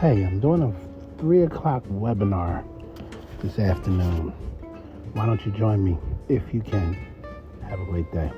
Hey, I'm doing a 3 o'clock webinar this afternoon. Why don't you join me if you can? Have a great day.